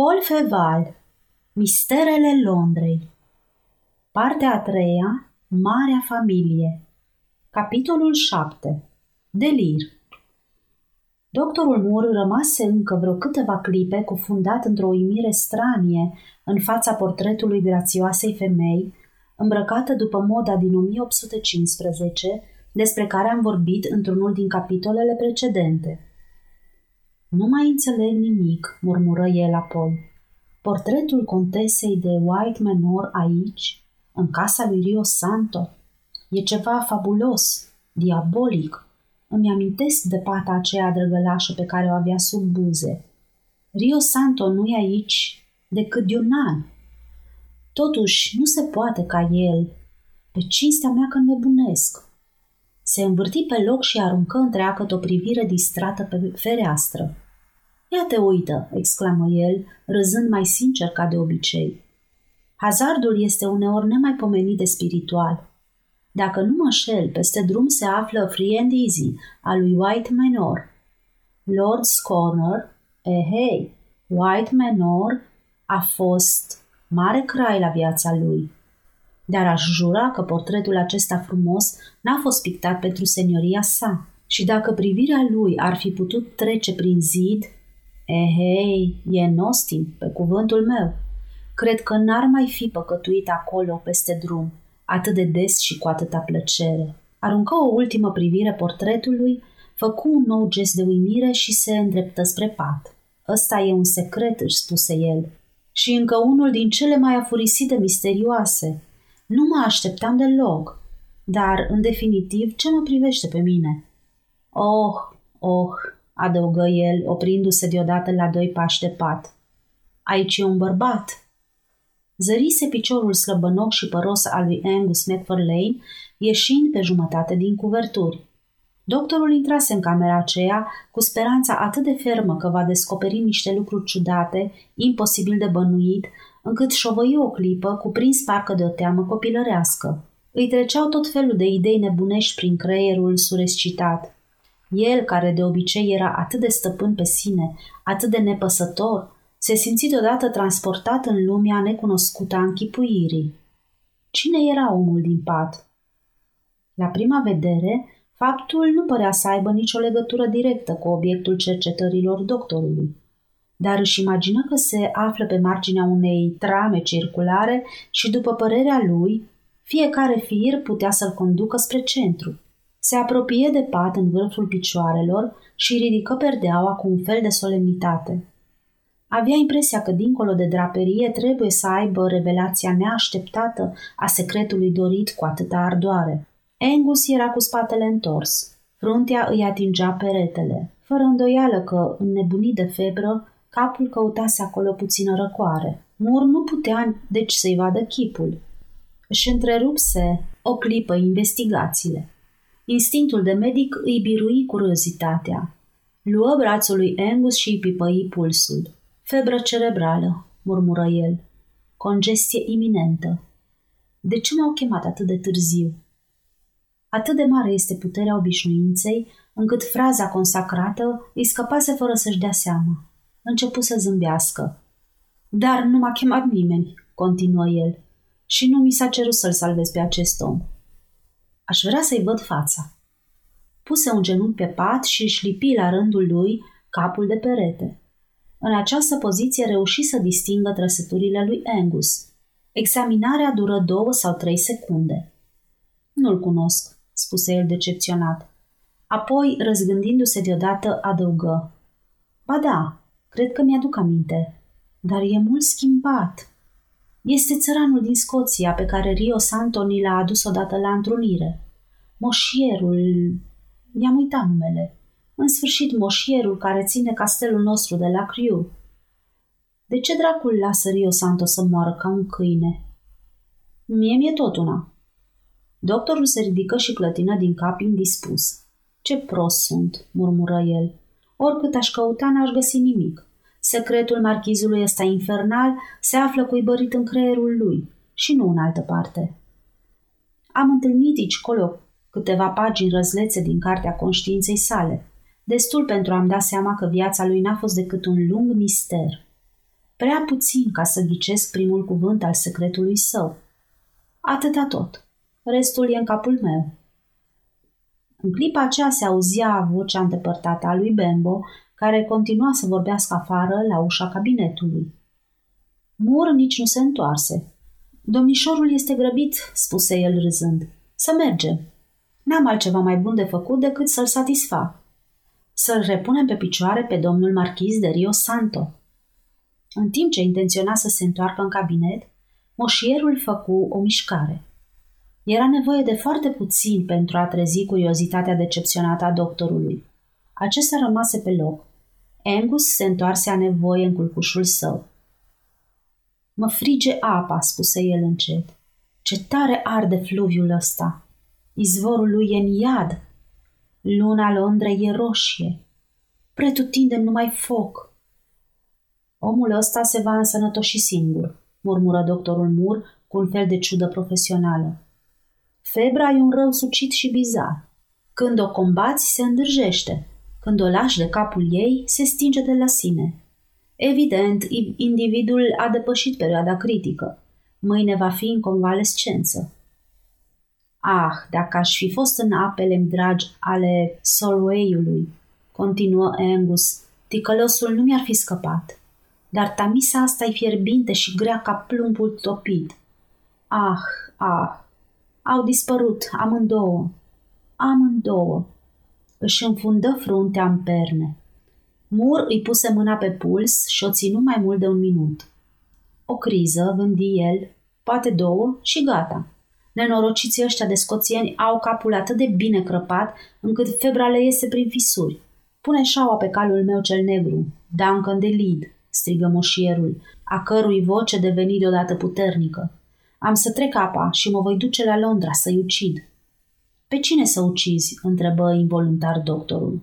Paul Feval Misterele Londrei Partea a treia Marea Familie Capitolul 7 Delir Doctorul Moore rămase încă vreo câteva clipe cufundat într-o uimire stranie în fața portretului grațioasei femei, îmbrăcată după moda din 1815, despre care am vorbit într-unul din capitolele precedente. Nu mai înțeleg nimic, murmură el apoi. Portretul contesei de White Manor aici, în casa lui Rio Santo, e ceva fabulos, diabolic. Îmi amintesc de pata aceea drăgălașă pe care o avea sub buze. Rio Santo nu e aici decât de un an. Totuși, nu se poate ca el. Pe cinstea mea că nebunesc. Se învârti pe loc și aruncă întreagă o privire distrată pe fereastră. Ia te uită, exclamă el, râzând mai sincer ca de obicei. Hazardul este uneori nemaipomenit de spiritual. Dacă nu mă șel, peste drum se află Free and Easy, a lui White Manor. Lord Scorner, ehei, White Manor a fost mare crai la viața lui. Dar aș jura că portretul acesta frumos n-a fost pictat pentru senioria sa. Și dacă privirea lui ar fi putut trece prin zid, Ehei, e nostim, pe cuvântul meu. Cred că n-ar mai fi păcătuit acolo peste drum, atât de des și cu atâta plăcere. Aruncă o ultimă privire portretului, făcu un nou gest de uimire și se îndreptă spre pat. Ăsta e un secret, își spuse el. Și încă unul din cele mai afurisite misterioase. Nu mă așteptam deloc. Dar, în definitiv, ce mă privește pe mine? Oh, oh, adăugă el, oprindu-se deodată la doi pași de pat. Aici e un bărbat. Zărise piciorul slăbănoc și păros al lui Angus McFarlane, ieșind pe jumătate din cuverturi. Doctorul intrase în camera aceea cu speranța atât de fermă că va descoperi niște lucruri ciudate, imposibil de bănuit, încât șovăi o clipă, cuprins parcă de o teamă copilărească. Îi treceau tot felul de idei nebunești prin creierul surescitat. El, care de obicei era atât de stăpân pe sine, atât de nepăsător, se simți deodată transportat în lumea necunoscută a închipuirii. Cine era omul din pat? La prima vedere, faptul nu părea să aibă nicio legătură directă cu obiectul cercetărilor doctorului, dar își imagină că se află pe marginea unei trame circulare și, după părerea lui, fiecare fir putea să-l conducă spre centru – se apropie de pat în vârful picioarelor și ridică perdeaua cu un fel de solemnitate. Avea impresia că dincolo de draperie trebuie să aibă revelația neașteptată a secretului dorit cu atâta ardoare. Angus era cu spatele întors. Fruntea îi atingea peretele, fără îndoială că, înnebunit de febră, capul căutase acolo puțină răcoare. Mur nu putea, deci, să-i vadă chipul. Își întrerupse o clipă investigațiile. Instinctul de medic îi birui curiozitatea. Luă brațul lui Angus și îi pipăi pulsul. Febră cerebrală, murmură el. Congestie iminentă. De ce m-au chemat atât de târziu? Atât de mare este puterea obișnuinței, încât fraza consacrată îi scăpase fără să-și dea seama. Începu să zâmbească. Dar nu m-a chemat nimeni, continuă el, și nu mi s-a cerut să-l salvez pe acest om. Aș vrea să-i văd fața. Puse un genunchi pe pat și își lipi la rândul lui capul de perete. În această poziție reuși să distingă trăsăturile lui Angus. Examinarea dură două sau trei secunde. Nu-l cunosc, spuse el decepționat. Apoi, răzgândindu-se deodată, adăugă. Ba da, cred că mi-aduc aminte, dar e mult schimbat. Este țăranul din Scoția pe care Rio Santo ni l-a adus odată la întrunire. Moșierul... I-am uitat numele. În sfârșit, moșierul care ține castelul nostru de la Criu. De ce dracul lasă Rio Santo să moară ca un câine? Mie mi-e tot una. Doctorul se ridică și clătină din cap indispus. Ce prost sunt, murmură el. Oricât aș căuta, n-aș găsi nimic. Secretul marchizului ăsta infernal se află cuibărit în creierul lui și nu în altă parte. Am întâlnit aici colo câteva pagini răzlețe din cartea conștiinței sale, destul pentru a-mi da seama că viața lui n-a fost decât un lung mister. Prea puțin ca să ghicesc primul cuvânt al secretului său. Atâta tot. Restul e în capul meu. În clipa aceea se auzea vocea îndepărtată a lui Bembo, care continua să vorbească afară la ușa cabinetului. Mur nici nu se întoarse. Domnișorul este grăbit, spuse el râzând. Să mergem. N-am altceva mai bun de făcut decât să-l satisfac. Să-l repunem pe picioare pe domnul marchiz de Rio Santo. În timp ce intenționa să se întoarcă în cabinet, moșierul făcu o mișcare. Era nevoie de foarte puțin pentru a trezi curiozitatea decepționată a doctorului. Acesta rămase pe loc. Angus se întoarse a nevoie în culcușul său. Mă frige apa, spuse el încet. Ce tare arde fluviul ăsta! Izvorul lui e în iad. Luna Londrei e roșie. Pretutindem numai foc. Omul ăsta se va însănătoși singur, murmură doctorul Mur cu un fel de ciudă profesională. Febra e un rău sucit și bizar. Când o combați, se îndrăjește. Când o lași de capul ei, se stinge de la sine. Evident, individul a depășit perioada critică. Mâine va fi în convalescență. Ah, dacă aș fi fost în apele dragi ale Solway-ului, continuă Angus, ticălosul nu mi-ar fi scăpat. Dar tamisa asta e fierbinte și grea ca plumbul topit. Ah, ah, au dispărut amândouă. Amândouă. Își înfundă fruntea în perne. Mur îi puse mâna pe puls și o ținu mai mult de un minut. O criză, gândi el, poate două și gata. Nenorociții ăștia de scoțieni au capul atât de bine crăpat încât febra le iese prin fisuri. Pune șaua pe calul meu cel negru, Duncan de Lid, strigă moșierul, a cărui voce deveni deodată puternică. Am să trec apa și mă voi duce la Londra să-i ucid. Pe cine să ucizi? întrebă involuntar doctorul.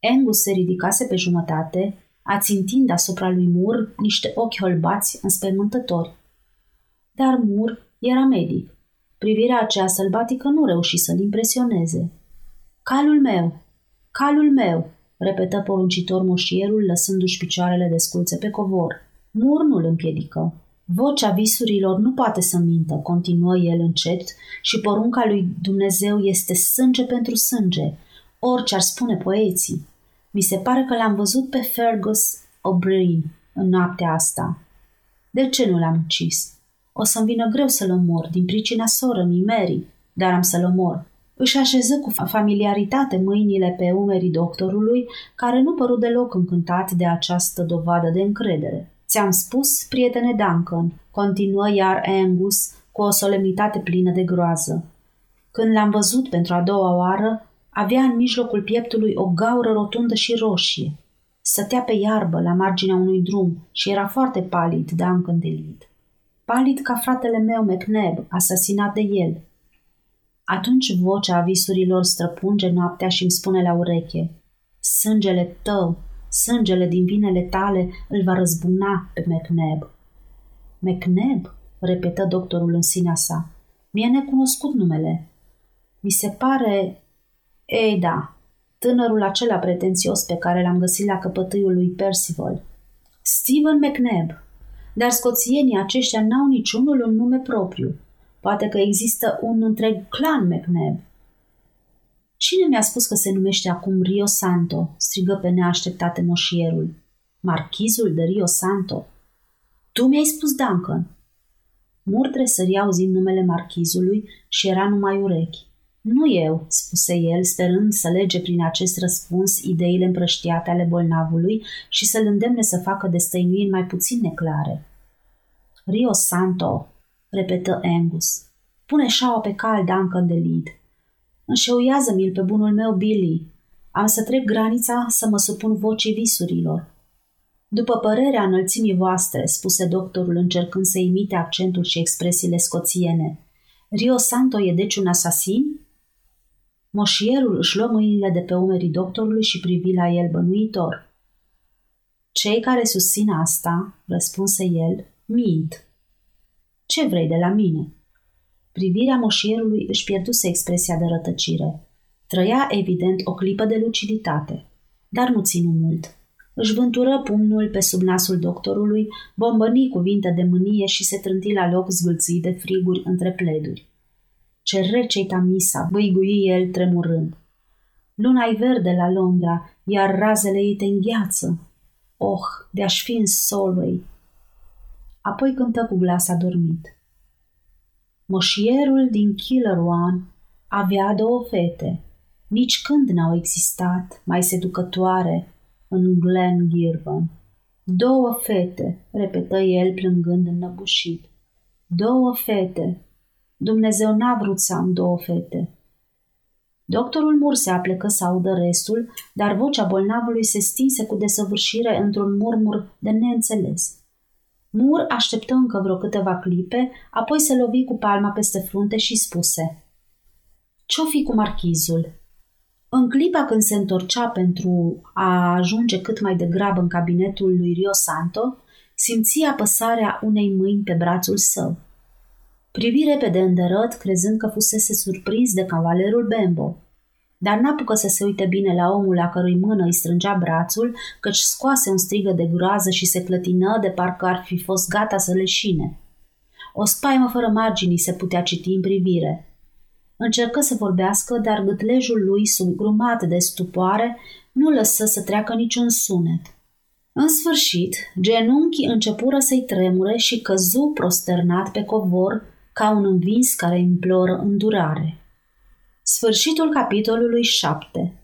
Angus se ridicase pe jumătate, ațintind asupra lui Mur niște ochi holbați înspăimântători. Dar Mur era medic. Privirea aceea sălbatică nu reuși să-l impresioneze. Calul meu! Calul meu! repetă poruncitor moșierul, lăsându-și picioarele desculțe pe covor. Mur nu-l împiedică. Vocea visurilor nu poate să mintă, continuă el încet, și porunca lui Dumnezeu este sânge pentru sânge, orice ar spune poeții. Mi se pare că l-am văzut pe Fergus O'Brien în noaptea asta. De ce nu l-am ucis? O să-mi vină greu să-l omor din pricina soră Mary, dar am să-l omor. Își așeză cu familiaritate mâinile pe umerii doctorului, care nu păru deloc încântat de această dovadă de încredere. Ți-am spus, prietene Duncan, continuă iar Angus cu o solemnitate plină de groază. Când l-am văzut pentru a doua oară, avea în mijlocul pieptului o gaură rotundă și roșie. Stătea pe iarbă la marginea unui drum și era foarte palid, Duncan de Lid. Palid ca fratele meu McNab, asasinat de el. Atunci vocea visurilor străpunge noaptea și îmi spune la ureche, Sângele tău, Sângele din vinele tale îl va răzbuna pe McNab. McNab? repetă doctorul în sinea sa. Mi-e necunoscut numele. Mi se pare... Ei da, tânărul acela pretențios pe care l-am găsit la căpătâiul lui Percival. Stephen McNab. Dar scoțienii aceștia n-au niciunul un nume propriu. Poate că există un întreg clan McNab. Cine mi-a spus că se numește acum Rio Santo?" strigă pe neașteptate moșierul. Marchizul de Rio Santo. Tu mi-ai spus, Duncan. Murtre săria auzind numele marchizului și era numai urechi. Nu eu, spuse el, sperând să lege prin acest răspuns ideile împrăștiate ale bolnavului și să-l îndemne să facă destăinuiri mai puțin neclare. Rio Santo, repetă Angus. Pune șaua pe cal Duncan de Lid. Înșeuiază-mi-l pe bunul meu, Billy. Am să trec granița să mă supun vocii visurilor. După părerea înălțimii voastre, spuse doctorul încercând să imite accentul și expresiile scoțiene, Rio Santo e deci un asasin? Moșierul își luă mâinile de pe umerii doctorului și privi la el bănuitor. Cei care susțin asta, răspunse el, mint. Ce vrei de la mine? Privirea moșierului își pierduse expresia de rătăcire. Trăia, evident, o clipă de luciditate, dar nu ținu mult. Își vântură pumnul pe sub nasul doctorului, bombăni cuvinte de mânie și se trânti la loc zvâlții de friguri între pleduri. Ce rece Tamisa, băigui el tremurând. Luna-i verde la Londra, iar razele ei te îngheață. Oh, de-aș fi în Solway. Apoi cântă cu glas adormit. Moșierul din Killer One avea două fete. Nici când n-au existat mai seducătoare în Glen Girvan. Două fete, repetă el plângând înnăbușit. Două fete. Dumnezeu n-a vrut să am două fete. Doctorul Mur se aplecă să audă restul, dar vocea bolnavului se stinse cu desăvârșire într-un murmur de neînțeles. Mur așteptă încă vreo câteva clipe, apoi se lovi cu palma peste frunte și spuse Ce-o fi cu marchizul? În clipa când se întorcea pentru a ajunge cât mai degrabă în cabinetul lui Rio Santo, simți apăsarea unei mâini pe brațul său. Privi repede îndărăt, crezând că fusese surprins de cavalerul Bembo. Dar n-apucă să se uite bine la omul la cărui mână îi strângea brațul, căci scoase un strigă de groază și se clătină de parcă ar fi fost gata să leșine. O spaimă fără margini se putea citi în privire. Încercă să vorbească, dar gâtlejul lui, subgrumat de stupoare, nu lăsă să treacă niciun sunet. În sfârșit, genunchii începură să-i tremure și căzu prosternat pe covor ca un învins care imploră îndurare. Sfârșitul capitolului 7